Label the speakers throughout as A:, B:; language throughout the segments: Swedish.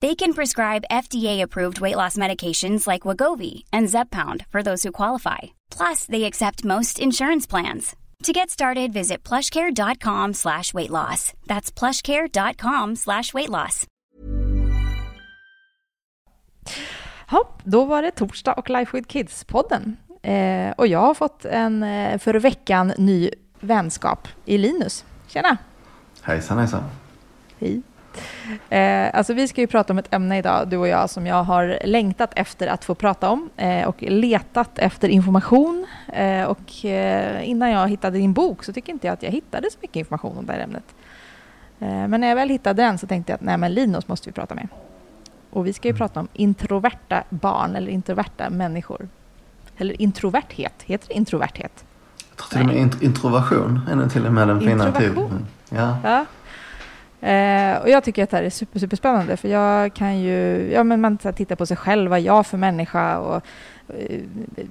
A: They can prescribe FDA-approved weight loss medications like Wagovi and Zepbound for those who qualify. Plus, they accept most insurance plans. To get started, visit plushcare.com slash weight loss. That's plushcare.com slash weight loss.
B: Hopp, då var det torsdag och Life with Kids-podden. Eh, och jag har fått en eh, för veckan ny vänskap i Linus. Tjena!
C: Hejsan hejsan!
B: Hej! Eh, alltså vi ska ju prata om ett ämne idag, du och jag, som jag har längtat efter att få prata om eh, och letat efter information. Eh, och eh, innan jag hittade din bok så tycker inte jag att jag hittade så mycket information om det här ämnet. Eh, men när jag väl hittade den så tänkte jag att nej men Linus måste vi prata med. Och vi ska ju prata om introverta barn eller introverta människor. Eller introverthet, heter det introverthet?
C: Jag tror till och med int introversion är till och med den fina
B: Introversion?
C: Ja.
B: Ja. Eh, och jag tycker att det här är super, super spännande för jag kan ju, ja men man tittar på sig själv, vad är jag för människa och eh,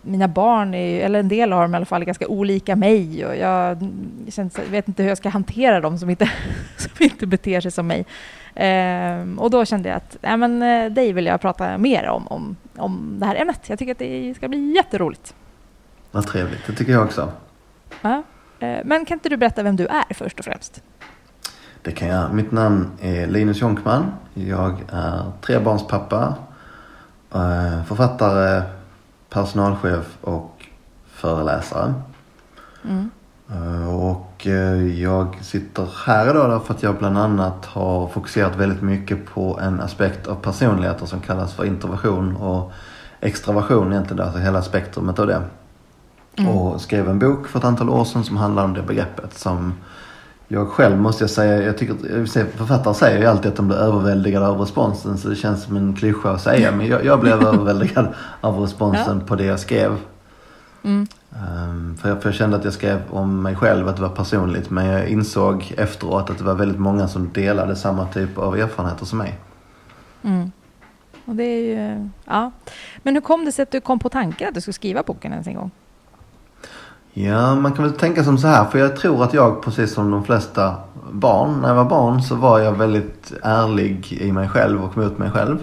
B: mina barn, är, eller en del av dem i alla fall, är ganska olika mig och jag känns, vet inte hur jag ska hantera dem som inte, som inte beter sig som mig. Eh, och då kände jag att nej, men, eh, dig vill jag prata mer om, om, om det här ämnet. Jag tycker att det ska bli jätteroligt.
C: Vad trevligt, det tycker jag också.
B: Ja. Eh, men kan inte du berätta vem du är först och främst?
C: Det kan jag. Mitt namn är Linus Jonkman. Jag är trebarnspappa, eh, författare, personalchef och föreläsare.
B: Mm.
C: Eh, Och eh, jag sitter här idag därför att jag bland annat har fokuserat väldigt mycket på en aspekt av personligheter som kallas för introversion och extraversion egentligen, alltså hela spektrumet av det. Och skrev en bok för ett antal år sedan som handlar om det begreppet som jag själv måste jag säga, jag tycker författare säger ju alltid att de blir överväldigade av responsen så det känns som en klyscha att säga men jag, jag blev överväldigad av responsen på det jag skrev.
B: Mm.
C: Ehm, för, jag, för jag kände att jag skrev om mig själv, att det var personligt. Men jag insåg efteråt att det var väldigt många som delade samma typ av erfarenheter som mig.
B: Mm. Och det är ju, ja. Men hur kom det sig att du kom på tanken att du skulle skriva boken ens en gång?
C: Ja, man kan väl tänka som så här. För jag tror att jag, precis som de flesta barn, när jag var barn så var jag väldigt ärlig i mig själv och mot mig själv.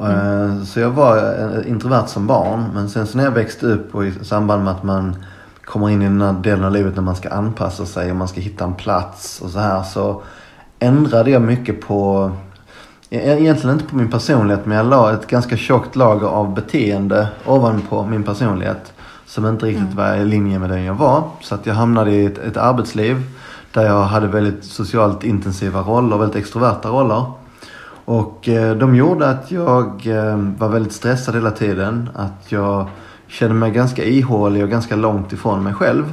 C: Eh, Så jag var eh, introvert som barn. Men sen så när jag växte upp och i samband med att man kommer in i den här delen av livet när man ska anpassa sig och man ska hitta en plats och så här så ändrade jag mycket på E- Egentligen inte på min personlighet men jag la ett ganska tjockt lager av beteende ovanpå min personlighet. Som inte riktigt var i linje med den jag var. Så att jag hamnade i ett, ett arbetsliv där jag hade väldigt socialt intensiva roller, väldigt extroverta roller. Och eh, de gjorde att jag eh, var väldigt stressad hela tiden. Att jag kände mig ganska ihålig och ganska långt ifrån mig själv.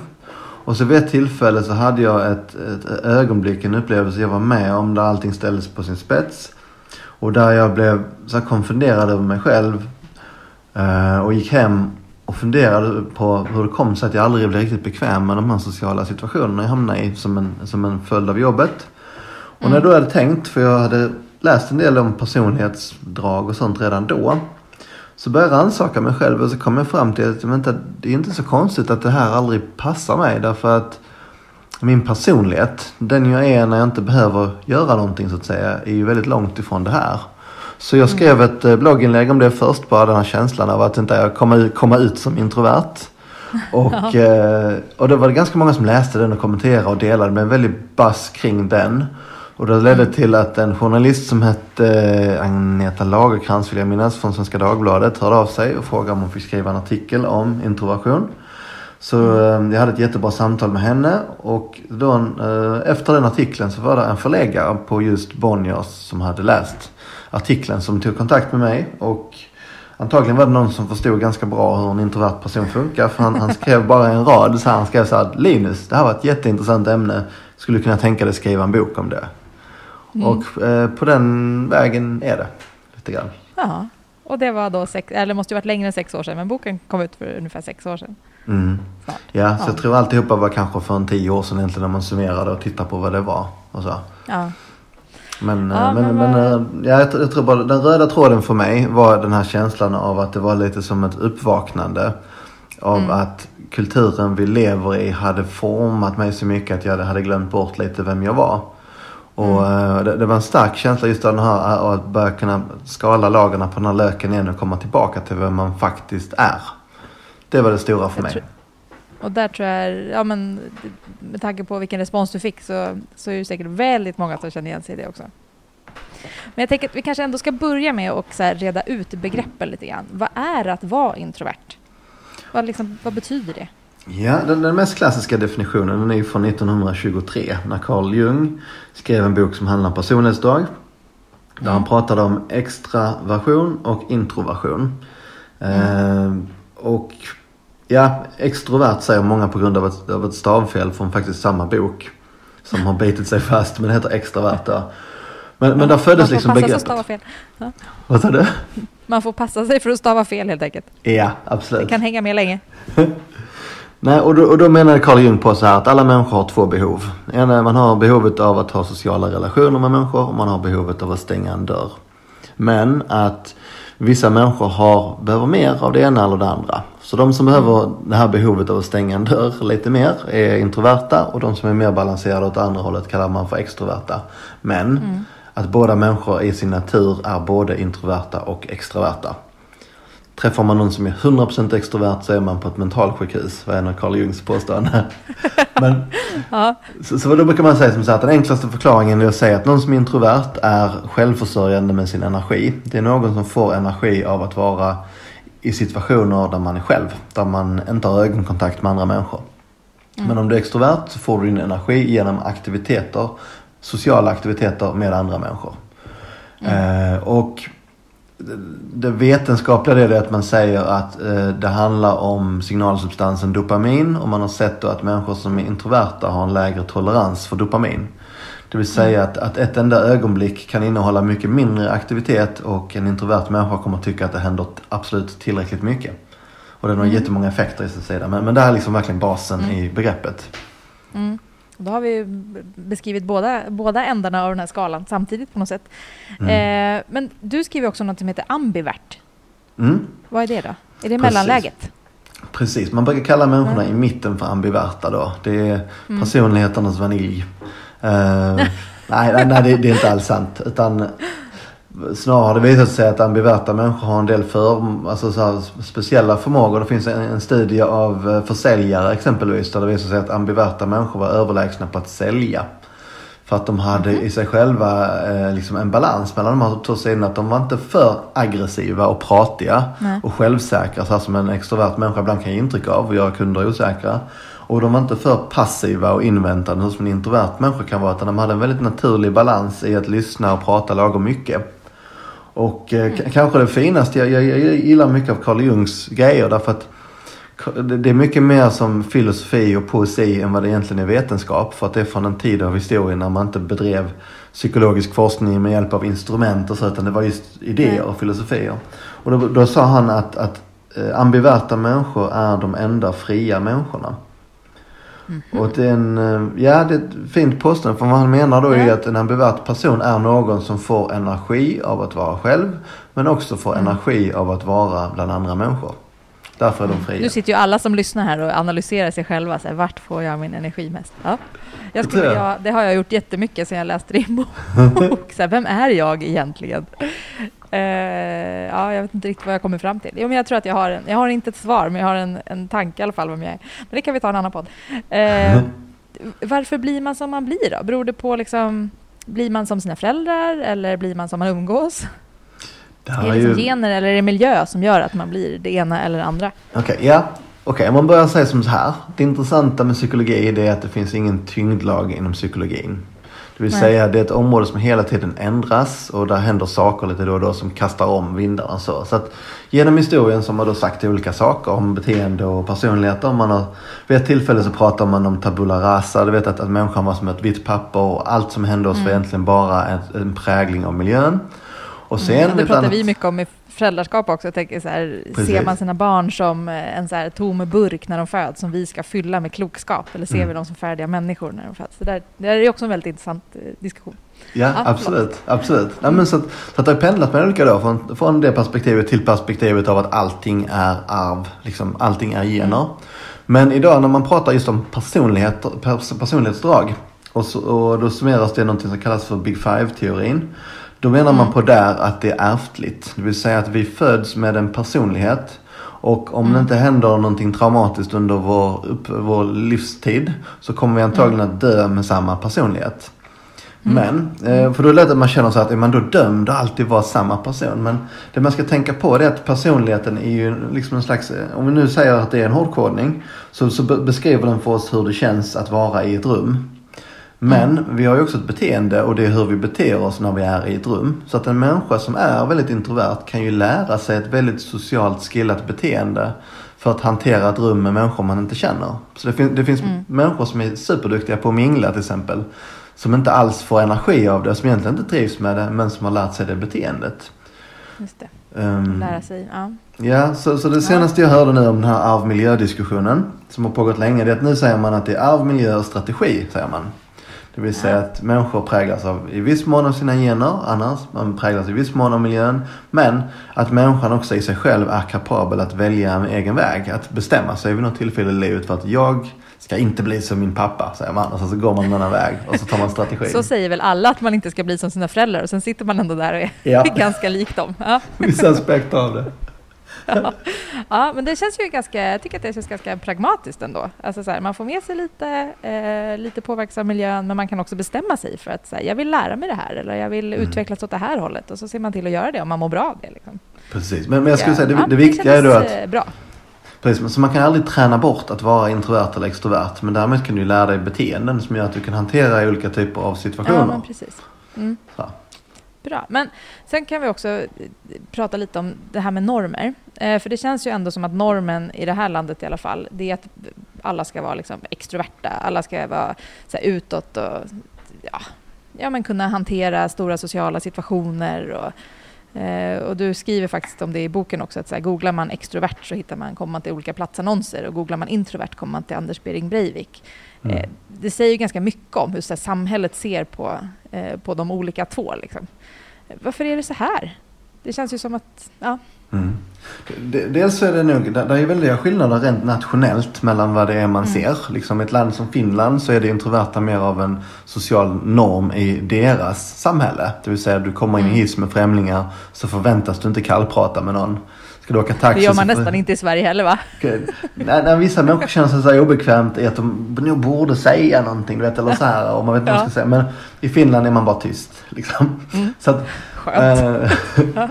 C: Och så vid ett tillfälle så hade jag ett, ett ögonblick, en upplevelse jag var med om där allting ställdes på sin spets. Och där jag blev så konfunderad över mig själv. Eh, och gick hem och funderade på hur det kom sig att jag aldrig blev riktigt bekväm med de här sociala situationerna jag hamnade i som en, som en följd av jobbet. Och när jag då hade tänkt, för jag hade läst en del om personlighetsdrag och sånt redan då. Så började jag rannsaka mig själv och så kom jag fram till att vänta, det är inte så konstigt att det här aldrig passar mig. Därför att min personlighet, den jag är när jag inte behöver göra någonting så att säga, är ju väldigt långt ifrån det här. Så jag skrev ett eh, blogginlägg om det först, bara den här känslan av att inte jag komma ut, komma ut som introvert. Och, eh, och då var det ganska många som läste den och kommenterade och delade. Det blev en väldig buzz kring den. Och det ledde till att en journalist som hette Agneta Lagerkrans vill jag minnas från Svenska Dagbladet hörde av sig och frågade om hon fick skriva en artikel om introversion. Så eh, jag hade ett jättebra samtal med henne och då, eh, efter den artikeln så var det en förläggare på just Bonniers som hade läst artikeln som tog kontakt med mig och Antagligen var det någon som förstod ganska bra hur en introvert person funkar. För han, han skrev bara en rad. Så här, han skrev så här. Linus, det här var ett jätteintressant ämne. Skulle kunna tänka dig skriva en bok om det. Mm. Och eh, på den vägen är det. Lite grann.
B: Ja, och det var då sex, eller måste ju varit längre än sex år sedan. Men boken kom ut för ungefär sex år sedan.
C: Mm. Ja, så ja. jag tror alltihopa var kanske för en tio år sedan egentligen när man summerade och tittade på vad det var. Och så.
B: Ja.
C: Men, ja, men, men, men eh, ja, jag, jag tror bara den röda tråden för mig var den här känslan av att det var lite som ett uppvaknande. Av mm. att kulturen vi lever i hade format mig så mycket att jag hade glömt bort lite vem jag var. Och mm. Eh, det, det, var en stark känsla just av den här eh, att börja kunna skala lagarna på den här löken igen och komma tillbaka till vem man faktiskt är. Det var det stora för jag mig. Tror,
B: och där tror jag, ja men med tanke på vilken respons du fick så, så är det säkert väldigt många som känner igen sig i det också. Men jag tänker att vi kanske ändå ska börja med att så reda ut begreppen lite grann. Vad är att vara introvert? Vad, liksom, vad betyder det?
C: Ja, den, den, mest klassiska definitionen den är från 1923 när Carl Jung skrev en bok som handlar om personlighetsdrag. Där mm. han pratade om extraversion och introversion. Mm. Eh, och Ja, extrovert säger många på grund av ett, av ett stavfel från faktiskt samma bok. Som har bitit sig fast, men det heter extrovert där. Men, men där föddes liksom begreppet. Man får passa sig att stava fel. Ja. Vad sa du?
B: Man får passa sig för att stava fel helt enkelt.
C: Ja, absolut.
B: Det kan hänga med länge.
C: Nej, och då, och då menar Carl Jung på så här att alla människor har två behov. En, man har behovet av att ha sociala relationer med människor och man har behovet av att stänga en dörr. Men att vissa människor har, behöver mer av det ena eller det andra. Så de som behöver det här behovet av att stänga en dörr lite mer är introverta och de som är mer balanserade åt andra hållet kallar man för extroverta. Men mm. att båda människor i sin natur är både introverta och extroverta. Träffar man någon som är 100% extrovert så är man på ett mentalsjukhus, var en av Carl Jungs påståenden. Men, ja. så, så då brukar man säga som så att den enklaste förklaringen är att säga att någon som är introvert är självförsörjande med sin energi. Det är någon som får energi av att vara i situationer där man är själv. Där man inte har ögonkontakt med andra människor. Mm. Men om du är extrovert så får du din energi genom aktiviteter, sociala aktiviteter med andra människor. Mm. Eh, och det vetenskapliga är att man säger att eh, det handlar om signalsubstansen dopamin och man har sett att människor som är introverta har en lägre tolerans för dopamin. Det vill säga att, att ett enda ögonblick kan innehålla mycket mindre aktivitet och en introvert människa kommer tycka att det händer absolut tillräckligt mycket. Och det har mm. jättemånga effekter i sin sida. Men, men det här är liksom verkligen basen mm. i begreppet.
B: Mm. Då har vi beskrivit båda, båda ändarna av den här skalan samtidigt på något sätt. Mm. Eh, men du skriver också något som heter ambivert.
C: Mm.
B: Vad är det då? Är det Precis. mellanläget?
C: Precis, man brukar kalla människorna i mitten för ambiverta då. Det är mm. personligheternas vanilj. Uh, nej, nej det, det, är inte alls sant. Utan snarare har det visat sig att ambiverta människor har en del för, alltså så här, speciella förmågor. Det finns en, en studie av eh, försäljare exempelvis där det visar sig att ambiverta människor var överlägsna på att sälja. För att de hade mm. i sig själva eh, liksom en balans mellan de här två sidorna. Att de var inte för aggressiva och pratiga Nej. och självsäkra så här som en extrovert människa ibland kan ge intryck av och göra kunder osäkra. Och de var inte för passiva och inväntande som en introvert människa kan vara. Utan de hade en väldigt naturlig balans i att lyssna och prata lagom mycket. Och eh, mm. kanske det finaste, jag, jag, jag gillar mycket av Carl Jungs grejer därför att det är mycket mer som filosofi och poesi än vad det egentligen är vetenskap. För att det är från en tid av historien när man inte bedrev psykologisk forskning med hjälp av instrument och så utan det var just idéer och filosofier. Och då, då sa han att, att eh, ambiverta människor är de enda fria människorna. Mm -hmm. Och det är en, eh, ja det är ett fint påstående för vad han menar då är att en ambivert person är någon som får energi av att vara själv men också får mm. energi av att vara bland andra människor. Därför är de fria.
B: Nu sitter ju alla som lyssnar här och analyserar sig själva. Så här, vart får jag min energi mest? Ja. Jag skulle, jag, det har jag gjort jättemycket sedan jag läste din bok. så här, vem är jag egentligen? Uh, ja, jag vet inte riktigt vad jag kommer fram till. Jo, men jag tror att jag har, en, jag har inte ett svar, men jag har en, en tanke i alla fall vem jag är. Men det kan vi ta en annan podd. Uh, varför blir man som man blir då? Beror det på liksom blir man som sina föräldrar eller blir man som man umgås?
C: Det
B: Är det liksom
C: ju...
B: gener eller är det miljö som gör att man blir det ena eller det andra?
C: Okej, ja. Okej, om man börjar säga som så här. Det intressanta med psykologi är att det finns ingen tyngdlag inom psykologin. Det vill
B: Nej.
C: säga det är ett område som hela tiden ändras och där händer saker lite då och då som kastar om vindarna. Så, så att genom historien så har man då sagt olika saker om beteende och personligheter. Man har, vid ett tillfälle så pratar man om tabula rasa. Du vet att, att människan var som ett vitt papper och allt som hände oss var egentligen bara ett, en prägling av miljön. Och sen
B: Mm, det pratar
C: annat-
B: vi mycket om i föräldraskap också. Jag tänker så här, ser man sina barn som eh, en så här tom burk när de föds som vi ska fylla med klokskap eller ser
C: Mm.
B: vi dem som färdiga människor när de föds? Det där, det där är också en väldigt intressant eh, diskussion.
C: Ja,
B: Ja,
C: absolut. absolut. Nej, men så, att, så att det har pendlat med olika då. Från, från det perspektivet till perspektivet av att allting är arv. Liksom, allting är gener. Men idag när man pratar just om personlighet, pers, personlighetsdrag. Och, så, och då summeras det någonting som kallas för Big Five-teorin. Då menar man på där att det är ärftligt. Det vill säga att vi föds med en personlighet. Och om det inte händer någonting traumatiskt under vår, upp, vår livstid så kommer vi antagligen att dö med samma personlighet. Men, eh, för då är det lätt att man känner så att är man då dömd att alltid vara samma person. Men det man ska tänka på är att personligheten är ju liksom en slags, eh, om vi nu säger att det är en hårdkodning. Så, så be- beskriver den för oss hur det känns att vara i ett rum. Men vi har ju också ett beteende och det är hur vi beter oss när vi är i ett rum. Så att en människa som är väldigt introvert kan ju lära sig ett väldigt socialt skillat beteende för att hantera ett rum med människor man inte känner. Så det, fin- det finns människor som är superduktiga på att mingla till exempel. Som inte alls får energi av det, som egentligen inte trivs med det men som har lärt sig det beteendet.
B: Just det,
C: Ehm,
B: lära sig. Ja.
C: Ja, så, så det senaste jag hörde nu om den här arv-miljö-diskussionen som har pågått länge det är att nu säger man att det är arv, miljö och strategi. säger man. Det vill säga att människor präglas av i viss mån av sina gener, annars man präglas i viss mån av miljön. Men att människan också i sig själv är kapabel att välja en egen väg. Att bestämma sig vid något tillfälle i livet för att jag ska inte bli som min pappa, säger man. Och så, så går man en annan väg och så tar man strategi.
B: Så säger väl alla att man inte ska bli som sina föräldrar och sen sitter man ändå där och är
C: Ja.
B: ganska lik dem. Ja.
C: Vissa aspekter av det.
B: Ja, men det känns ju ganska, jag tycker att det känns ganska pragmatiskt ändå. Alltså så här, man får med sig lite, eh, lite påverkas av miljön, men man kan också bestämma sig för att så här, jag vill lära mig det här eller jag vill
C: Mm.
B: utvecklas åt det här hållet och så ser man till att göra det om man mår bra av det. Liksom.
C: Precis, men, men jag skulle
B: Ja,
C: säga det,
B: ja,
C: det viktiga är då att
B: eh, Bra.
C: Precis, så man kan aldrig träna bort att vara introvert eller extrovert. Men däremot kan du lära dig beteenden som gör att du kan hantera olika typer av situationer.
B: Ja, men precis. Mm.
C: Så.
B: Bra. Men sen kan vi också eh, prata lite om det här med normer. Eh, för det känns ju ändå som att normen i det här landet i alla fall, det är att alla ska vara liksom extroverta, alla ska vara så här, utåt och ja, ja, men kunna hantera stora sociala situationer. Och, eh, och du skriver faktiskt om det i boken också, att så här, googlar man extrovert så hittar man, kommer man till olika platsannonser och googlar man introvert kommer man till Anders Behring Breivik.
C: Mm.
B: Eh, det säger ju ganska mycket om hur här, samhället ser på, eh, på de olika två. Liksom. Varför är det så här? Det känns ju som att... Ja,
C: Mm. Dels är det nog, det är väldiga skillnader rent nationellt mellan vad det är man
B: Mm.
C: ser. Liksom ett land som Finland så är det introverta mer av en social norm i deras samhälle. Det vill säga du kommer in i
B: Mm.
C: hiss med främlingar så förväntas du inte kallprata med någon. Ska du åka taxi
B: det gör man nästan inte i Sverige heller va?
C: När, när vissa människor känner sig så här obekvämt i att de nog borde säga någonting, du vet, eller så här, och man vet inte vad man
B: Ja.
C: ska säga. Men i Finland är man bara tyst, liksom. Så att,
B: Skönt.
C: eh,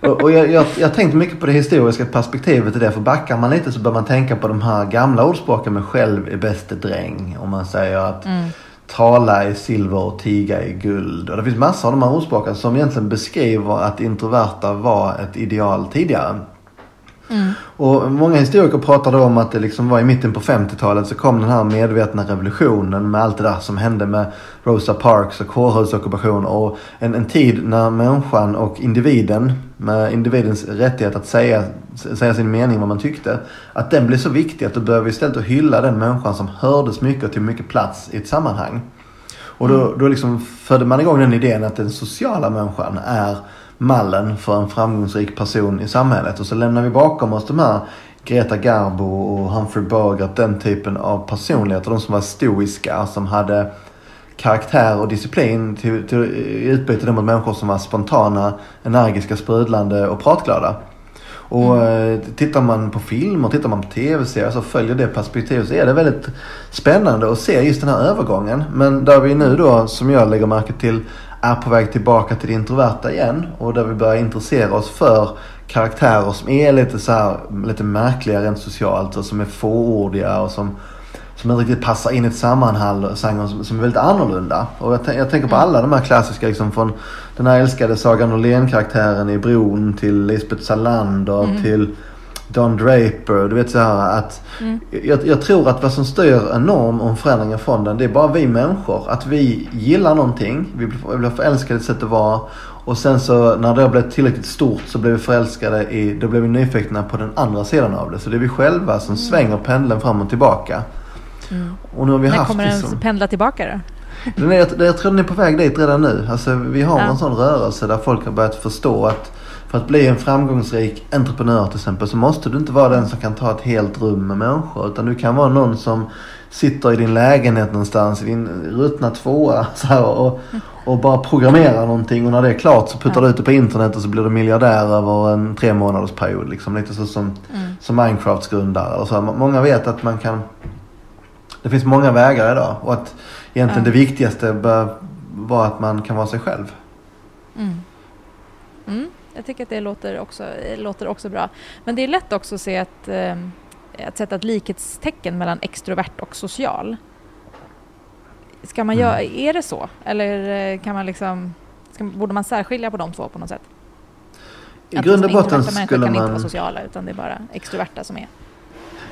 C: och, och jag, jag, jag tänkte mycket på det historiska perspektivet i det, för backar man lite så bör man tänka på de här gamla ordspråken med själv är bäste dräng. Om man säger att
B: Mm.
C: tala i silver och tiga i guld. Och det finns massor av de här ordspråken som egentligen beskriver att introverta var ett ideal tidigare.
B: Mm.
C: Och många historiker pratar då om att det liksom var i mitten på 50-talet så kom den här medvetna revolutionen med allt det där som hände med Rosa Parks och kårhusockupation och en, en tid när människan och individen med individens rättighet att säga, säga sin mening vad man tyckte. Att den blev så viktig att då började vi istället att hylla den människan som hördes mycket och tog mycket plats i ett sammanhang. Och då, då liksom födde man igång den idén att den sociala människan är mallen för en framgångsrik person i samhället. Och så lämnar vi bakom oss de här Greta Garbo och Humphrey Bogart, den typen av personligheter. De som var stoiska, som hade karaktär och disciplin till, till, i utbyte mot människor som var spontana, energiska, sprudlande och pratglada. Och mm. tittar man på film och tittar man på tv-serier så följer det perspektivet så är det väldigt spännande att se just den här övergången. Men där vi nu då, som jag lägger märke till, är på väg tillbaka till det introverta igen. Och där vi börjar intressera oss för karaktärer som är lite så här, lite märkliga rent socialt och som är fåordiga och som som inte riktigt passar in i ett sammanhang som, som är väldigt annorlunda. Och jag, jag tänker på mm. alla de här klassiska liksom från den här älskade Sagan Norlén-karaktären i Bron till Lisbeth Salander mm. till Don Draper. Du vet så här att mm. jag, jag, tror att vad som styr en norm om förändringar från den det är bara vi människor. Att vi gillar någonting. Vi blir, vi blir förälskade i ett sätt att vara. Och sen så när det har blivit tillräckligt stort så blir vi förälskade i, då blir vi nyfikna på den andra sidan av det. Så det är vi själva som mm. svänger pendeln fram och tillbaka.
B: Mm. Och nu har vi När haft kommer den liksom, pendla tillbaka då?
C: Den är, jag tror den är på väg dit redan nu. Alltså, vi har ja. en sån rörelse där folk har börjat förstå att för att bli en framgångsrik entreprenör till exempel så måste du inte vara den som kan ta ett helt rum med människor. Utan du kan vara någon som sitter i din lägenhet någonstans, i din ruttna tvåa så här, och, och bara programmerar någonting. Och när det är klart så puttar du ut det på internet och så blir du miljardär över en tre månaders period. Liksom. Lite så som, mm. som Minecrafts grundare. Och så. Många vet att man kan det finns många vägar idag och att egentligen ja. det viktigaste bör vara att man kan vara sig själv.
B: Mm. Mm. Jag tycker att det låter också, låter också bra. Men det är lätt också att se att, eh, att sätta ett likhetstecken mellan extrovert och social. Ska man mm. göra, är det så? Eller eh, kan man liksom, ska, borde man särskilja på de två på något sätt?
C: I grund och botten skulle man... kan
B: inte vara sociala utan det är bara extroverta som är.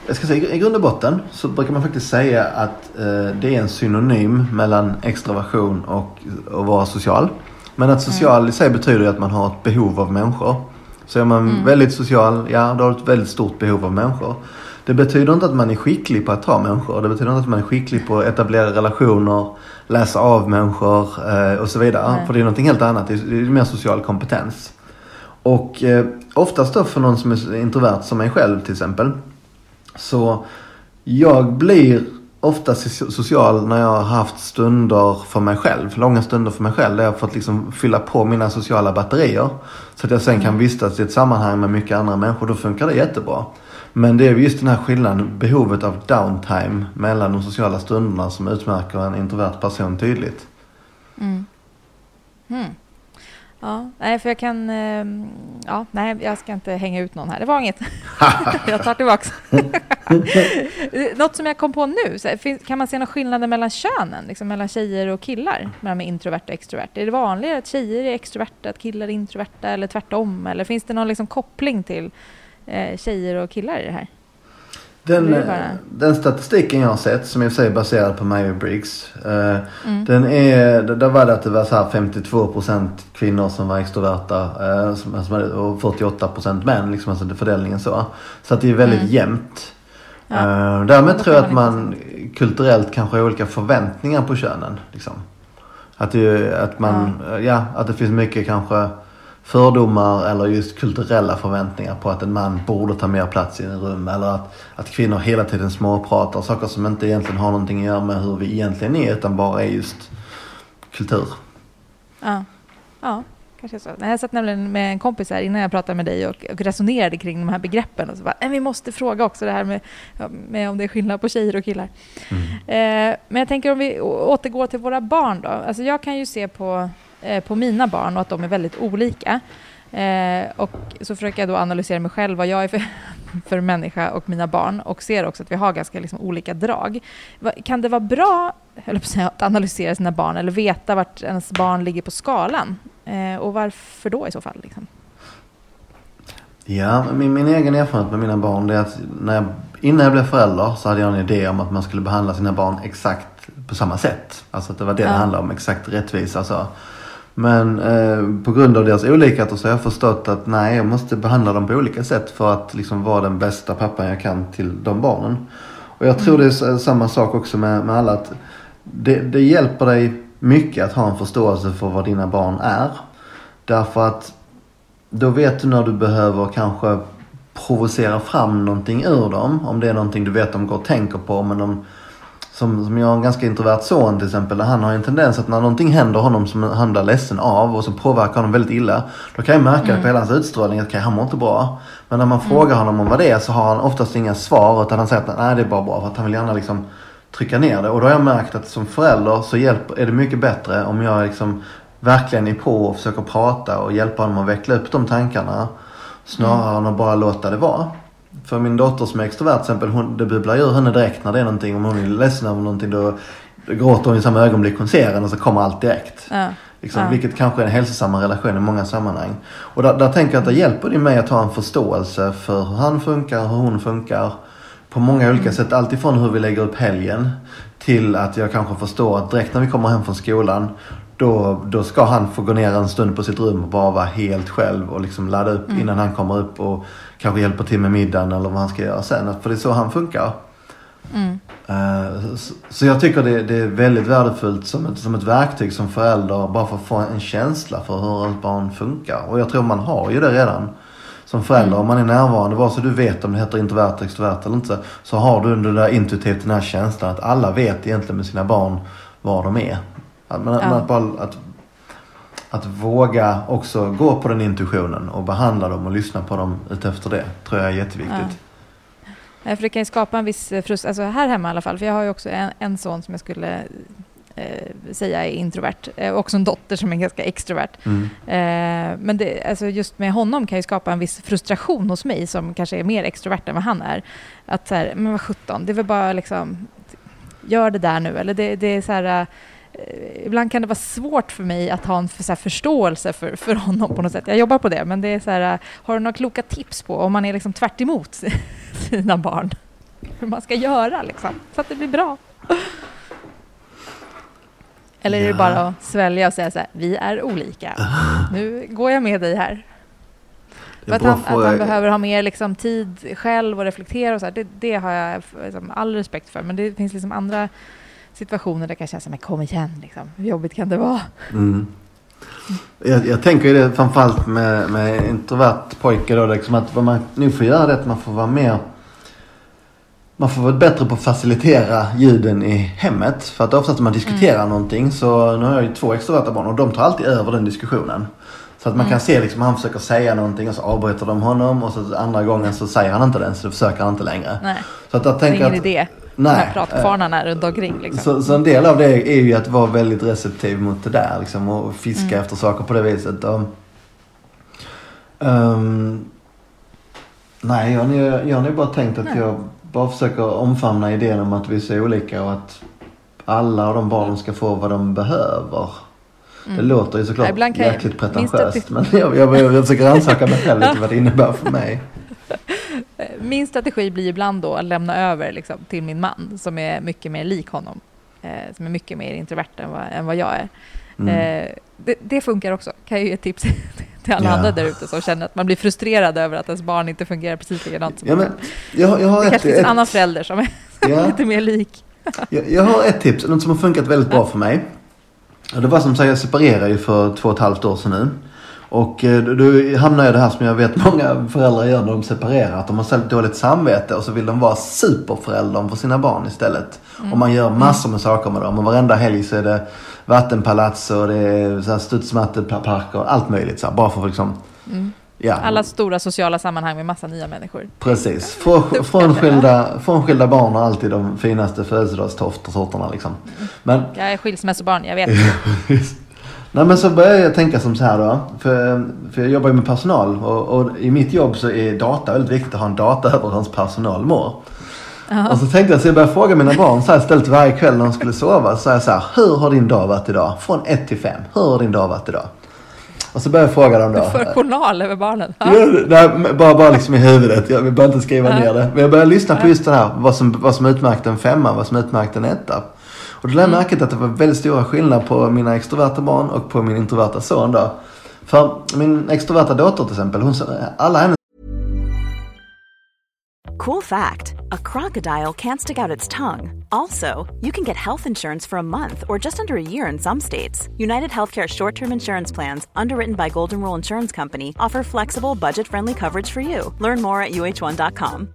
C: Jag ska säga, i grund och botten så brukar man faktiskt säga att eh, det är en synonym mellan extraversion och att vara social. Men att social mm. i sig betyder att man har ett behov av människor. Så är man mm. väldigt social, ja då har du ett väldigt stort behov av människor. Det betyder inte att man är skicklig på att ta människor. Det betyder inte att man är skicklig på att etablera relationer, läsa av människor eh, och så vidare. Nej. För det är någonting helt annat. Det är, det är mer social kompetens. Och eh, oftast då för någon som är introvert som mig själv till exempel. Så jag blir ofta social när jag har haft stunder för mig själv. Långa stunder för mig själv. Där jag har fått liksom fylla på mina sociala batterier. Så att jag sen kan mm. vistas i ett sammanhang med mycket andra människor. Då funkar det jättebra. Men det är just den här skillnaden, behovet av downtime mellan de sociala stunderna som utmärker en introvert person tydligt.
B: Mm. Mm. Ja, nej, för jag kan... Ehm, ja, nej, jag ska inte hänga ut någon här. Det var inget. jag tar tillbaka. Något som jag kom på nu. kan man se några skillnader mellan könen? Liksom mellan tjejer och killar? Mellan introvert och extrovert? Är det vanligare att tjejer är extroverta, att killar är introverta eller tvärtom? Eller finns det någon liksom koppling till eh, tjejer och killar i det här?
C: Den, den statistiken jag har sett som i och för sig är baserad på Meyer-Briggs. Eh, mm. Den är, där var det att det var så här 52% kvinnor som var extroverta eh, och 48% män. Liksom, alltså fördelningen så. Så att det är väldigt mm. jämnt. Ja. Eh, därmed tror jag att man kulturellt kanske har olika förväntningar på könen. Liksom. Att, det, att, man, ja. ja. att det finns mycket kanske fördomar eller just kulturella förväntningar på att en man borde ta mer plats i en rum. Eller att, att kvinnor hela tiden småpratar. Saker som inte egentligen har någonting att göra med hur vi egentligen är utan bara är just kultur.
B: Ja, ja kanske så. Jag satt nämligen med en kompis här innan jag pratade med dig och, och resonerade kring de här begreppen. Och så bara, vi måste fråga också det här med, med om det är skillnad på tjejer och killar. Mm. Eh, men jag tänker om vi återgår till våra barn då. Alltså jag kan ju se på på mina barn och att de är väldigt olika. Eh, och så försöker jag då analysera mig själv, vad jag är för, för människa och mina barn och ser också att vi har ganska liksom, olika drag. Kan det vara bra säga, att analysera sina barn eller veta vart ens barn ligger på skalan? Eh, och varför då i så fall? Liksom?
C: Ja, min, min egen erfarenhet med mina barn är att när jag, innan jag blev förälder så hade jag en idé om att man skulle behandla sina barn exakt på samma sätt. Alltså att det var det ja. det handlade om, exakt rättvisa. Så. Men eh, på grund av deras olikheter så har jag förstått att nej, jag måste behandla dem på olika sätt för att liksom vara den bästa pappan jag kan till de barnen. Och jag tror mm. det är samma sak också med, med alla. Att det, det hjälper dig mycket att ha en förståelse för vad dina barn är. Därför att då vet du när du behöver kanske provocera fram någonting ur dem. Om det är någonting du vet de går och tänker på men de som, som jag har en ganska introvert son till exempel. Han har en tendens att när någonting händer honom som han blir ledsen av och som påverkar honom väldigt illa. Då kan jag märka mm. på hela hans utstrålning att okay, han mår inte bra. Men när man mm. frågar honom om vad det är så har han oftast inga svar. Utan han säger att nej det är bara bra. För att han vill gärna liksom trycka ner det. Och då har jag märkt att som förälder så hjälper, är det mycket bättre om jag liksom verkligen är på och försöker prata och hjälpa honom att veckla upp de tankarna. Snarare mm. än att bara låta det vara. För min dotter som är extrovert till exempel, hon, det bubblar ur henne direkt när det är någonting. Om hon är ledsen över någonting då, då gråter hon i samma ögonblick hon ser den och så kommer allt direkt. Ja. Liksom, ja. Vilket kanske är en hälsosam relation i många sammanhang. Och där, där tänker jag att det hjälper det mig att ha en förståelse för hur han funkar, hur hon funkar. På många olika mm. sätt. Alltifrån hur vi lägger upp helgen till att jag kanske förstår att direkt när vi kommer hem från skolan då, då ska han få gå ner en stund på sitt rum och bara vara helt själv och liksom ladda upp mm. innan han kommer upp och kanske hjälper till med middagen eller vad han ska göra sen. För det är så han funkar. Mm. Uh, så, jag tycker det, är väldigt värdefullt som ett, som ett verktyg som förälder bara för att få en känsla för hur ens barn funkar. Och jag tror man har ju det redan som förälder. Mm. Om man är närvarande, vare sig du vet om det heter introvert, extrovert eller inte. Så har du under det där intuitivt den här känslan att alla vet egentligen med sina barn var de är. Att, man, ja. att, bara, att, att våga också gå på den intuitionen och behandla dem och lyssna på dem utefter det tror jag är jätteviktigt.
B: Ja. För det kan ju skapa en viss frustration, alltså här hemma i alla fall, för jag har ju också en, en son som jag skulle eh, säga är introvert. Eh, också en dotter som är ganska extrovert. Mm. Eh, men det, alltså just med honom kan ju skapa en viss frustration hos mig som kanske är mer extrovert än vad han är. Att så här, men vad sjutton, det är väl bara liksom, gör det där nu. Eller det, det är så här, Eh, ibland kan det vara svårt för mig att ha en för, här, förståelse för, för honom på något sätt. Jag jobbar på det, men det är så här, eh, har du några kloka tips på om man är liksom tvärt sina barn? Hur man ska göra liksom, så att det blir bra. Eller är det bara att svälja och säga så här, vi är olika. Nu går jag med dig här. Att han, att han behöver ha mer liksom, tid själv och reflektera och så här, det, det har jag liksom, all respekt för. Men det finns liksom andra situationer där det kan kännas som, kom igen, liksom. hur jobbigt kan det vara? Mm.
C: Jag, jag tänker ju det framförallt med, med introvert pojke då, liksom att vad man nu får göra det att man får vara mer man får vara bättre på att facilitera ljuden i hemmet. För att oftast när man diskuterar mm. någonting så, nu har jag ju två extroverta barn och de tar alltid över den diskussionen. Så att man mm. kan se liksom han försöker säga någonting och så avbryter de honom och så andra gången så säger han inte den så försöker han inte längre.
B: Nej. Så att jag tänker det är ingen att, idé. Nej. Här pratkvarnarna runt omkring. Liksom.
C: Så, så, en del av det är ju att vara väldigt receptiv mot det där liksom, och fiska mm. efter saker på det viset. Och, um, nej, jag, jag, jag har nog bara tänkt att nej. jag bara försöker omfamna idén om att vi är så olika och att alla de barnen ska få vad de behöver. Mm. Det låter ju såklart jäkligt pretentiöst men jag, jag, jag försöker rannsaka mig själv lite vad det innebär för mig.
B: Min strategi blir ibland då att lämna över liksom, till min man som är mycket mer lik honom. Eh, som är mycket mer introvert än vad, än vad jag är. Mm. Eh, det, det, funkar också, kan jag ge ett tips till alla ja. andra där ute som känner att man blir frustrerad över att ens barn inte fungerar precis likadant som ja, men, jag, jag har Det ett, kanske finns en annan förälder som är ja. lite mer lik.
C: jag, jag, har ett tips, något som har funkat väldigt bra för mig. Det var som sagt, jag separerade ju för två och ett halvt år sedan nu. Och eh, då hamnar jag i det här som jag vet många föräldrar gör när de separerar. Att de har så dåligt samvete och så vill de vara superföräldrar för sina barn istället. Mm. Och man gör massor med saker med dem. Och varenda helg så är det vattenpalats och det är studsmatteparker och allt möjligt. Så här, bara för att liksom
B: mm. Ja. Alla stora sociala sammanhang med massa nya människor.
C: Precis. Frånskilda, frånskilda barn har alltid de finaste födelsedagstoftorna liksom.
B: Mm. Men, jag är skilsmässobarn, jag vet.
C: Nej men så började jag tänka som så här då. För, för jag jobbar ju med personal och, och, i mitt jobb så är data väldigt viktigt att ha en data över hur hans personal mår. Aha. Och så tänkte jag, så jag började fråga mina barn så här ställt varje kväll när de skulle sova. Så här, så här, hur har din dag varit idag? Från 1 till 5. Hur har din dag varit idag? Och så började jag fråga dem då.
B: Du för journal över barnen?
C: Ja, nej, bara, bara liksom i huvudet. Jag behöver inte skriva ner det. Men jag började lyssna på just det här. Vad som, vad som utmärkte en femma, vad som utmärkte en etta. Och då lade jag mm. märke till att det var väldigt stora skillnader på mina extroverta barn och på min introverta son då. För min extroverta dotter till exempel, hon, alla hennes
D: Cool fact a crocodile can't stick out its tongue. Also, you can get health insurance for a month or just under a year in some states. United Healthcare short term insurance plans, underwritten by Golden Rule Insurance Company, offer flexible, budget friendly coverage for you. Learn more at uh1.com.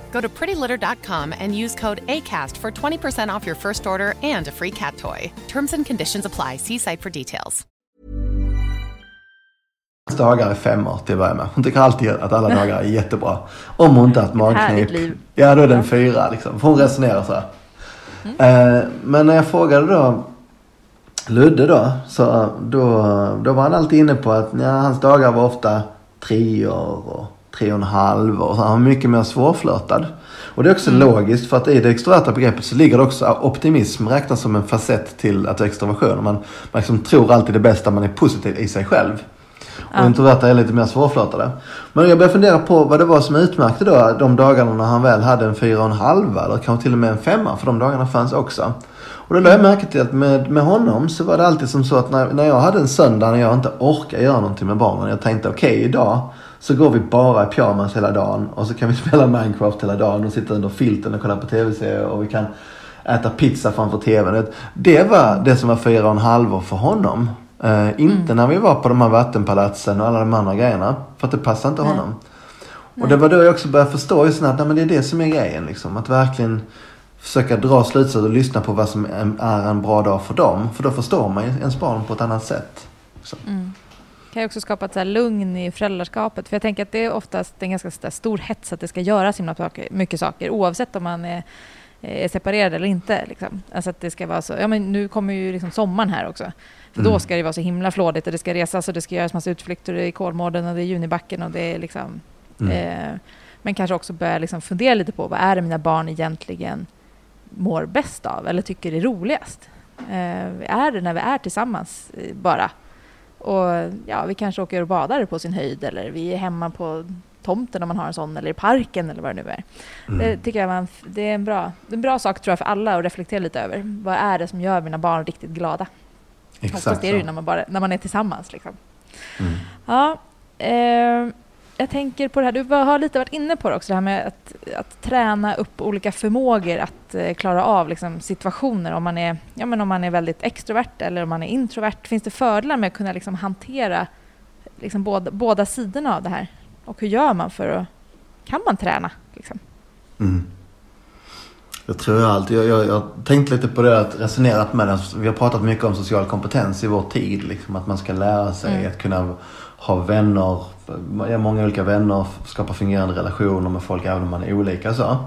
E: Go to prettylitter.com and use code ACAST for 20% off your first order and a free cat toy. Terms and conditions apply. See site for details.
C: dagar är femmor till att börja med. Hon tycker alltid att alla dagar är jättebra. Om hon inte haft
B: Härligt
C: magknip. Ja, då är det en fyra liksom. För hon resonerar så här. Eh, men när jag frågade då Ludde då, så då, då var han alltid inne på att ja, hans dagar var ofta treor och tre och en halv och så han var mycket mer svårflörtad. Och det är också logiskt för att i det extroverta begreppet så ligger det också optimism räknas som en facett till att extroversion. Man, man liksom tror alltid det bästa, man är positiv i sig själv. Och introverta är lite mer svårflörtade. Men jag började fundera på vad det var som utmärkte då de dagarna när han väl hade en fyra och en halva eller kanske till och med en femma. För de dagarna fanns också. Och då lade jag märke till att med, med honom så var det alltid som så att när, när jag hade en söndag när jag inte orkar göra någonting med barnen. Jag tänkte okej idag så går vi bara i pyjamas hela dagen och så kan vi spela Minecraft hela dagen och sitta under filten och kolla på tv-serier och vi kan äta pizza framför tvn. Det var det som var fyra och en halva för honom. Eh, inte när vi var på de här vattenpalatsen och alla de andra grejerna. För att det passade inte honom. Och det var då jag också började förstå just att nej, men det är det som är grejen. Liksom. Att verkligen försöka dra slutsatser och lyssna på vad som är en bra dag för dem. För då förstår man ju ens barn på ett annat sätt. Så.
B: Kan ju också skapa ett så lugn i föräldraskapet. För jag tänker att det är oftast en ganska stor hets att det ska göras himla mycket saker oavsett om man är, är separerad eller inte. Liksom. Alltså att det ska vara så. Ja, men nu kommer ju liksom sommaren här också. För då
C: Mm.
B: ska det vara så himla flådigt och det ska resas och det ska göras massa utflykter i Kolmården och det är Junibacken och det är liksom...
C: Mm.
B: Eh, men kanske också börja liksom fundera lite på vad är det mina barn egentligen mår bäst av eller tycker är roligast? Eh, är det när vi är tillsammans eh, bara? Och ja, vi kanske åker och badar på sin höjd eller vi är hemma på tomten om man har en sån eller i parken eller vad det nu är. Det tycker jag f- det är en bra, en bra sak tror jag för alla att reflektera lite över. Vad är det som gör mina barn riktigt glada? Oftast är det ju när man, bara, när man är tillsammans. Liksom.
C: Mm.
B: Ja, eh, jag tänker på det här, du har lite varit inne på det också, det här med att, att träna upp olika förmågor att eh, klara av liksom, situationer. Om man, är, ja, men om man är väldigt extrovert eller om man är introvert. Finns det fördelar med att kunna liksom, hantera liksom, båda, båda sidorna av det här? Och hur gör man för att... Kan man träna? Liksom?
C: Mm. Jag tror alltid, jag, jag, jag tänkt lite på det, att resonerat med det. Vi har pratat mycket om social kompetens i vår tid. Liksom, att man ska lära sig
B: Mm.
C: att kunna ha vänner, ja, många olika vänner, skapa fungerande relationer med folk även om man är olika. Så.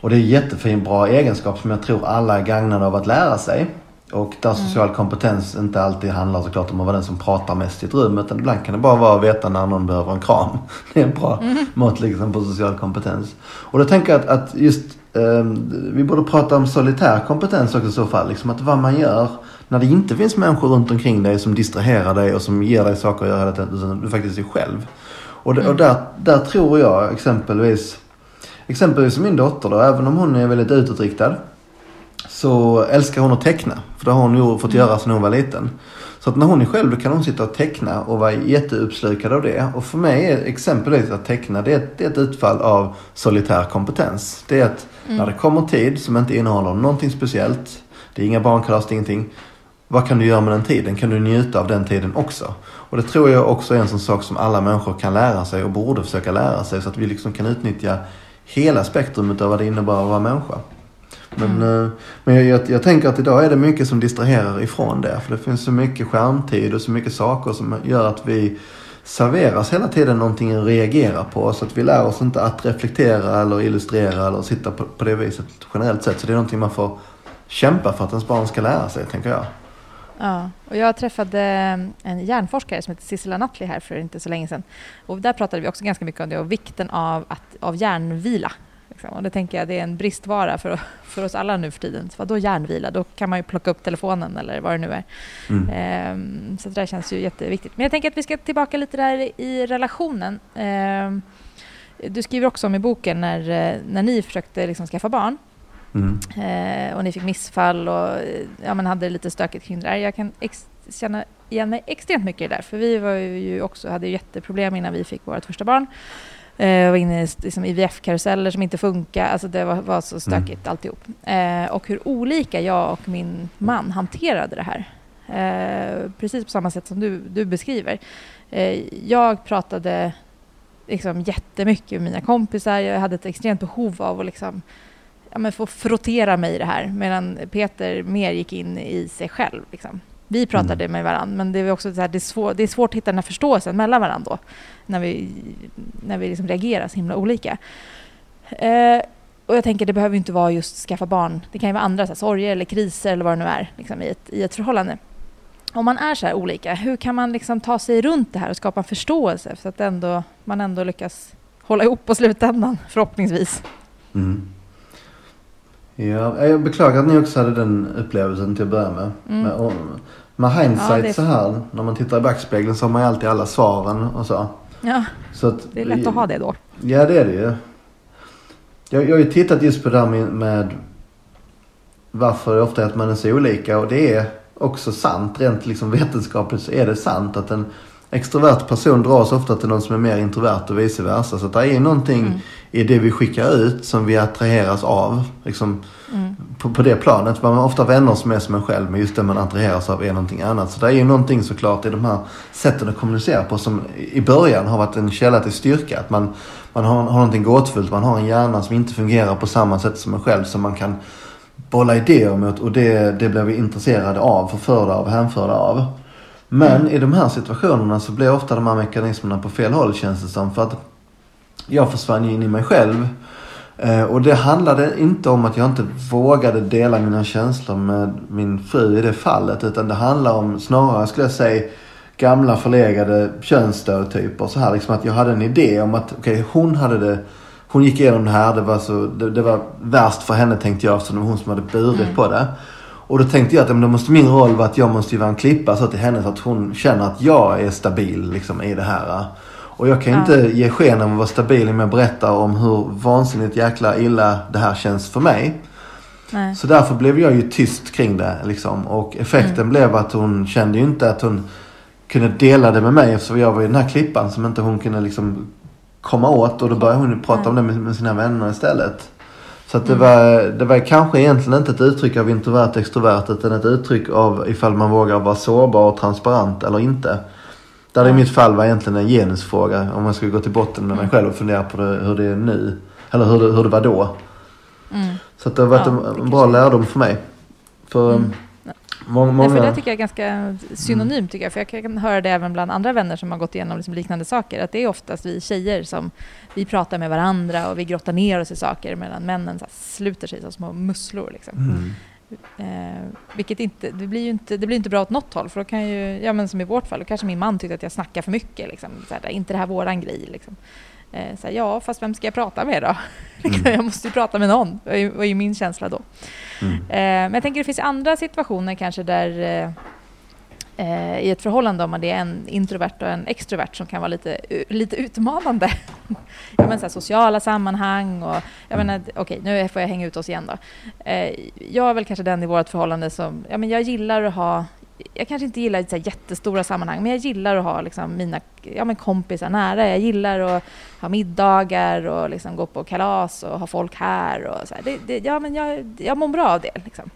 C: Och det är en jättefin, bra egenskap som jag tror alla är gagnade av att lära sig. Och där social kompetens inte alltid handlar såklart om att vara den som pratar mest i ett rum. Utan ibland kan det bara vara att veta när någon behöver en kram. Det är en bra mått liksom på social kompetens. Och då tänker jag att, att just eh, vi borde prata om solitär kompetens också i så fall. Liksom att vad man gör när det inte finns människor runt omkring dig som distraherar dig och som ger dig saker att göra hela tiden. Utan du faktiskt är själv. Och, det, och där, där tror jag exempelvis Exempelvis min dotter då, även om hon är väldigt utåtriktad så älskar hon att teckna. För det har hon ju fått göra sedan hon var liten. Så att när hon är själv då kan hon sitta och teckna och vara jätteuppslukad av det. Och för mig är exempelvis att teckna det är, ett- det är ett utfall av solitär kompetens. Det är att när det kommer tid som inte innehåller någonting speciellt. Det är inga barnkalas, det är ingenting. Vad kan du göra med den tiden? Kan du njuta av den tiden också? Och det tror jag också är en sån sak som alla människor kan lära sig och borde försöka lära sig. Så att vi liksom kan utnyttja hela spektrumet av vad det innebär att vara människa. Men, eh, men jag, jag, jag tänker att idag är det mycket som distraherar ifrån det. För det finns så mycket skärmtid och så mycket saker som gör att vi serveras hela tiden någonting att reagera på. Så att vi lär oss inte att reflektera eller illustrera eller sitta på, på det viset generellt sett. Så det är någonting man får kämpa för att ens barn ska lära sig, tänker jag.
B: Ja, och jag träffade en hjärnforskare som heter Sissela Nattli här för inte så länge sedan. Och där pratade vi också ganska mycket om det och vikten av, att, av hjärnvila. Liksom. Och det tänker jag det är en bristvara för, för oss alla nu för tiden. Så då järnvila? Då kan man ju plocka upp telefonen eller vad det nu är. Mm. Ehm, så det där känns ju jätteviktigt. Men jag tänker att vi ska tillbaka lite där i relationen. Ehm, du skriver också om i boken när, när ni försökte liksom skaffa barn. Mm. Och ni fick missfall och ja, men hade lite stökigt kring det där. Jag kan känna igen mig extremt mycket i det där. För vi var ju också, hade ju jätteproblem innan vi fick vårt första barn. Eh, var inne i liksom, IVF-karuseller som inte funkar. Alltså det var, var så stökigt mm. alltihop. Eh, och hur olika jag och min man hanterade det här. Eh, precis på samma sätt som du, du beskriver. Eh, jag pratade liksom jättemycket med mina kompisar. Jag hade ett extremt behov av att liksom, ja, men få frottera mig i det här. Medan Peter mer gick in i sig själv. Liksom. Vi pratade mm. med varandra, men det är också så här, det, är svår, det är svårt att hitta den här förståelsen mellan varandra då, när vi, när vi liksom reagerar så himla olika. Eh, och jag tänker, det behöver inte vara just skaffa barn. Det kan ju vara andra så här, sorger eller kriser eller vad det nu är liksom, i, ett, i ett förhållande. Om man är så här olika, hur kan man liksom ta sig runt det här och skapa en förståelse så att ändå, man ändå lyckas hålla ihop på slutändan, förhoppningsvis? Mm.
C: Ja, jag beklagar att ni också hade den upplevelsen till att börja med. Mm. med, med hindsight ja, så här, när man tittar i backspegeln så har man ju alltid alla svaren och så.
B: Ja, så att, det är lätt att ha det då.
C: Ja, det är det ju. Jag, jag har ju tittat just på det här med, med varför det ofta är att man är så olika och det är också sant. Rent liksom vetenskapligt så är det sant att en extrovert person dras ofta till någon som är mer introvert och vice versa. Så det är någonting mm. i det vi skickar ut som vi attraheras av. Liksom, mm. på, på det planet. Man har ofta vänner som är som en själv men just det man attraheras av är någonting annat. Så det är ju någonting såklart i de här sätten att kommunicera på som i början har varit en källa till styrka. Att man, man har, har någonting gåtfullt. Man har en hjärna som inte fungerar på samma sätt som en själv. Som man kan bolla idéer mot och det, det blir vi intresserade av, förförda av, hänförda av. Men mm. i de här situationerna så blir ofta de här mekanismerna på fel håll känns det som. För att jag försvann in i mig själv. Eh, och det handlade inte om att jag inte vågade dela mina känslor med min fru i det fallet. Utan det handlar om snarare, skulle jag säga, gamla förlegade könsstereotyper. Så här, liksom att jag hade en idé om att okej, okay, hon hade det hon gick igenom det här. Det var, så, det, det var värst för henne tänkte jag eftersom det var hon som hade burit mm. på det. Och då tänkte jag att men då måste min roll vara att jag måste vara en klippa så till henne så att hon känner att jag är stabil liksom, i det här. Och jag kan ju inte ge sken av att vara stabil om jag berättar om hur vansinnigt jäkla illa det här känns för mig. Nej. Så därför blev jag ju tyst kring det. Liksom. Och effekten mm. blev att hon kände ju inte att hon kunde dela det med mig eftersom jag var ju den här klippan som inte hon kunde liksom komma åt. Och då började hon prata Nej. om det med, med sina vänner istället. Så det, mm. var, det var kanske egentligen inte ett uttryck av introvert extrovert utan ett uttryck av ifall man vågar vara sårbar och transparent eller inte. Där det i mitt fall var egentligen en genusfråga om man skulle gå till botten med mig mm. själv och fundera på det, hur det är nu. Eller hur det, hur det var då. Mm. Så det har varit ja, en, en bra lärdom för mig. För mm.
B: Många, många... Nej, för det tycker jag är ganska synonymt, mm. tycker jag. För jag kan höra det även bland andra vänner som har gått igenom liksom liknande saker. Att det är oftast vi tjejer som vi pratar med varandra och vi grottar ner oss i saker medan männen så sluter sig som små musslor. Liksom. Mm. Eh, vilket inte, det blir ju inte, det blir inte bra åt något håll. För då kan ju, ja men som i vårt fall, då kanske min man tyckte att jag snackar för mycket. Liksom. Så här, inte det här våran grej. Liksom. Eh, så här, ja, fast vem ska jag prata med då? Mm. jag måste ju prata med någon, var ju, var ju min känsla då. Mm. Eh, men jag tänker det finns andra situationer kanske där eh, eh, i ett förhållande om man är en introvert och en extrovert som kan vara lite, lite utmanande. jag menar, så här, sociala sammanhang och jag menar, okej, okay, nu får jag hänga ut oss igen då. Jag är väl kanske den i vårt förhållande som, ja men jag gillar att ha jag kanske inte gillar så jättestora sammanhang, men jag gillar att ha liksom mina ja, men kompisar nära. Jag gillar att ha middagar och liksom gå på kalas och ha folk här. Och så det, det, ja, men jag, jag mår bra av det. Liksom.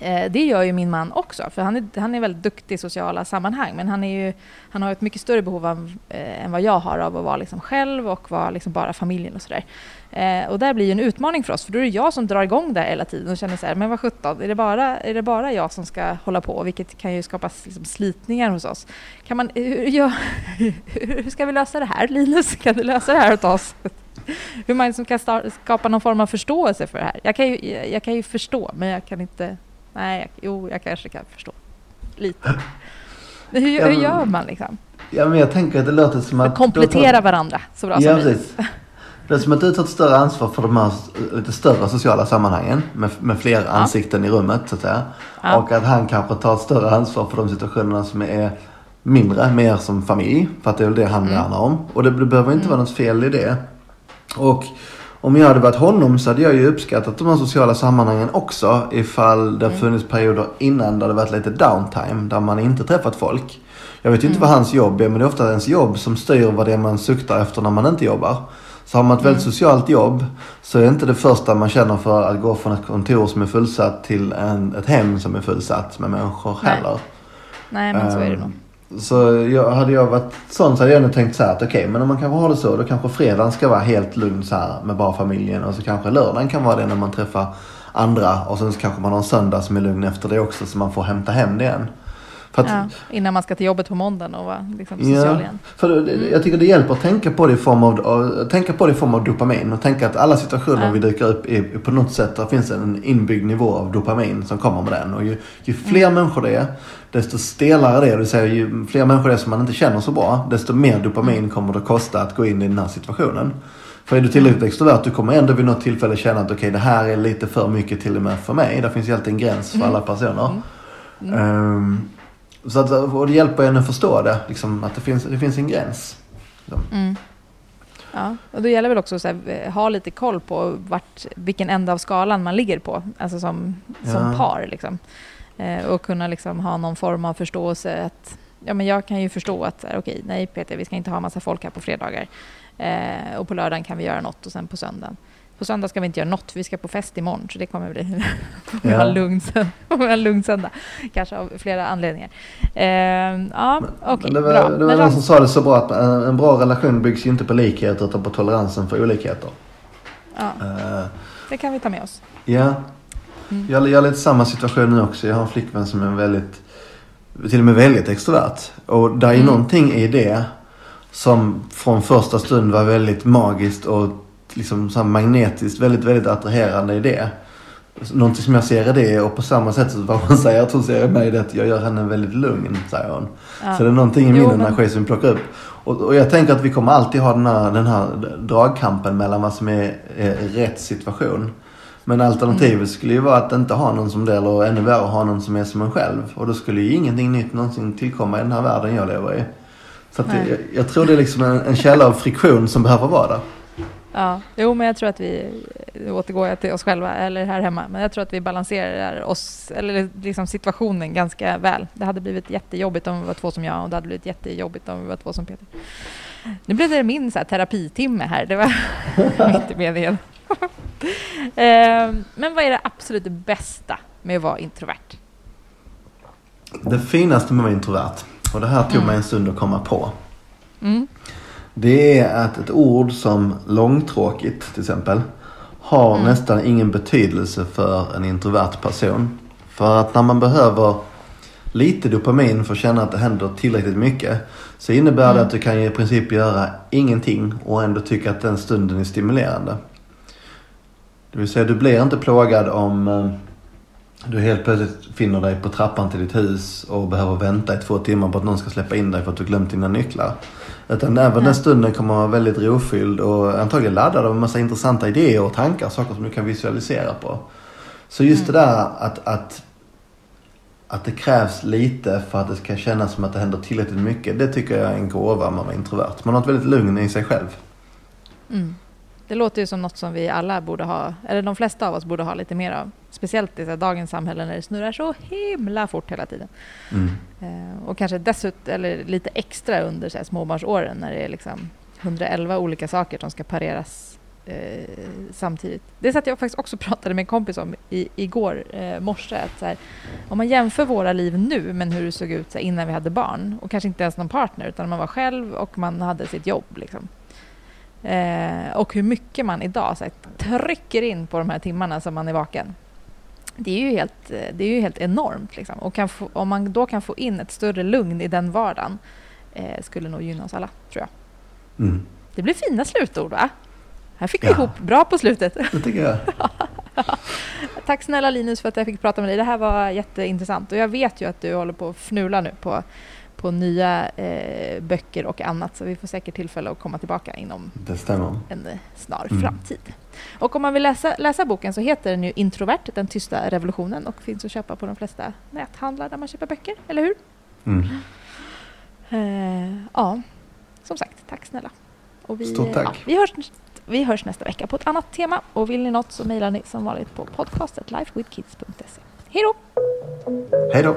B: Eh, det gör ju min man också, för han är, han är väldigt duktig i sociala sammanhang, men han, är ju, han har ett mycket större behov av, eh, än vad jag har av att vara liksom själv och vara liksom bara familjen och sådär. Eh, och där blir ju en utmaning för oss, för då är det jag som drar igång det hela tiden och känner så här, men vad sjutton, är det bara, är det bara jag som ska hålla på? Vilket kan ju skapa liksom, slitningar hos oss. Kan man, hur, ja, hur ska vi lösa det här, Linus? Kan du lösa det här åt oss? Hur man liksom kan skapa någon form av förståelse för det här. Jag kan ju, jag kan ju förstå, men jag kan inte Nej, jag, jo, jag kanske kan förstå. Lite. hur, ja, hur gör man liksom?
C: Ja, men jag tänker att det låter som att...
B: Komplettera tar... varandra så bra
C: ja,
B: som möjligt.
C: Det är som att du tar ett större ansvar för de här lite större sociala sammanhangen med, med fler ja. ansikten i rummet så att säga. Ja. Och att han kanske tar ett större ansvar för de situationerna som är mindre, mer som familj. För att det är väl det han mm. värnar om. Och det, det behöver inte mm. vara något fel i det. Och om jag hade varit honom så hade jag ju uppskattat de här sociala sammanhangen också ifall det mm. funnits perioder innan där det varit lite downtime där man inte träffat folk. Jag vet ju inte mm. vad hans jobb är men det är ofta ens jobb som styr vad det är man suktar efter när man inte jobbar. Så har man ett väldigt mm. socialt jobb så är det inte det första man känner för att gå från ett kontor som är fullsatt till en, ett hem som är fullsatt med människor heller.
B: Nej, men så är det nog.
C: Så jag, hade jag varit sån så hade jag nog tänkt så här att okej, okay, men om man kanske har det så då kanske fredagen ska vara helt lugn så här med bara familjen och så kanske lördagen kan vara det när man träffar andra och sen så kanske man har en söndag som är lugn efter det också så man får hämta hem det igen.
B: Att, ja, innan man ska till jobbet på måndagen och vara liksom, social ja, igen.
C: För mm. Jag tycker det hjälper att tänka på det i form av, tänka på det i form av dopamin. Och tänka att alla situationer ja. vi dyker upp i på något sätt, där finns en inbyggd nivå av dopamin som kommer med den. Och ju, ju fler mm. människor det är, desto stelare det är. Det vill säga ju fler människor det är som man inte känner så bra, desto mer dopamin mm. kommer det kosta att gå in i den här situationen. För är du tillräckligt extrovert, du kommer ändå vid något tillfälle känna att okej, okay, det här är lite för mycket till och med för mig. Det finns ju alltid en gräns för mm. alla personer. Mm. Um, så att, och det hjälper en att förstå det, liksom, att det finns, det finns en gräns. Liksom.
B: Mm. Ja, och det gäller väl också att eh, ha lite koll på vart, vilken ände av skalan man ligger på, alltså som, ja. som par. Liksom. Eh, och kunna liksom ha någon form av förståelse att ja, men jag kan ju förstå att okej, okay, nej Peter, vi ska inte ha massa folk här på fredagar. Eh, och på lördagen kan vi göra något och sen på söndagen. På söndag ska vi inte göra något, vi ska på fest imorgon, så det kommer bli ja. en, lugn, lugn söndag. Kanske av flera anledningar. Eh, ja, okay,
C: det var, bra. Det var någon som sa det så bra att en, en bra relation byggs ju inte på likhet utan på toleransen för olikheter.
B: Ja, eh, det kan vi ta med oss.
C: Ja. Mm. Jag, jag är lite samma situation nu också. Jag har en flickvän som är väldigt, till och med väldigt extrovert. Och det är mm. någonting i det som från första stund var väldigt magiskt och liksom så magnetiskt väldigt, väldigt attraherande i det. Någonting som jag ser i det och på samma sätt som vad hon säger att hon ser i mig det att jag gör henne väldigt lugn, säger hon. Ja. Så det är någonting i min jo, energi som plockar upp. Och, och, jag tänker att vi kommer alltid ha den här, den här dragkampen mellan vad som är, är rätt situation. Men alternativet mm. skulle ju vara att inte ha någon som det eller ännu värre ha någon som är som en själv. Och då skulle ju ingenting nytt någonsin tillkomma i den här världen jag lever i. Så jag, jag, tror det är liksom en, en källa av friktion som behöver vara där.
B: Ja, jo, men jag tror att vi, nu återgår jag till oss själva, eller här hemma, men jag tror att vi balanserar oss, eller liksom situationen ganska väl. Det hade blivit jättejobbigt om vi var två som jag och det hade blivit jättejobbigt om vi var två som Peter. Nu blev det min så här, terapitimme här, det var inte meningen. Ehm, men vad är det absolut bästa med att vara introvert?
C: Det finaste med att vara introvert, och det här tog mm. mig en stund att komma på. Mm. Det är att ett ord som långtråkigt till exempel har mm. nästan ingen betydelse för en introvert person. För att när man behöver lite dopamin för att känna att det händer tillräckligt mycket så innebär mm. det att du kan i princip göra ingenting och ändå tycka att den stunden är stimulerande. Det vill säga du blir inte plågad om eh, du helt plötsligt finner dig på trappan till ditt hus och behöver vänta i två timmar på att någon ska släppa in dig för att du glömt dina nycklar. Utan även den stunden kommer vara väldigt rofylld och antagligen laddad av en massa intressanta idéer och tankar. Saker som du kan visualisera på. Så just mm. det där att, att, att det krävs lite för att det ska kännas som att det händer tillräckligt mycket. Det tycker jag är en gåva om man är introvert. Man har ett väldigt lugn i sig själv.
B: Mm. Det låter ju som något som vi alla borde ha, eller de flesta av oss borde ha lite mer av. Speciellt i dagens samhälle när det snurrar så himla fort hela tiden. Mm. Eh, och kanske dessutom, eller lite extra under så här, småbarnsåren när det är liksom 111 olika saker som ska pareras eh, samtidigt. Det satt jag faktiskt också pratade med en kompis om i, igår eh, morse. Att så här, om man jämför våra liv nu med hur det såg ut så här, innan vi hade barn och kanske inte ens någon partner utan man var själv och man hade sitt jobb. Liksom. Eh, och hur mycket man idag så här, trycker in på de här timmarna som man är vaken. Det är ju helt, eh, det är ju helt enormt. Liksom. Och få, om man då kan få in ett större lugn i den vardagen eh, skulle nog gynna oss alla, tror jag.
C: Mm.
B: Det blir fina slutord, va? Här fick vi
C: Ja.
B: ihop bra på slutet.
C: Det tycker jag.
B: Tack snälla Linus för att jag fick prata med dig. Det här var jätteintressant. Och jag vet ju att du håller på att fnula nu på, på nya eh, böcker och annat. Så vi får säkert tillfälle att komma tillbaka inom en eh, snar
C: Mm.
B: framtid. Och om man vill läsa, läsa boken så heter den ju Introvert, den tysta revolutionen och finns att köpa på de flesta näthandlar där man köper böcker, eller hur?
C: Mm.
B: Eh, ja, som sagt, tack snälla. Och vi,
C: Stort tack.
B: Ja, vi, hörs, vi hörs nästa vecka på ett annat tema och vill ni något så mejlar ni som vanligt på podcastet lifewithkids.se. Hej då!
C: Hej då.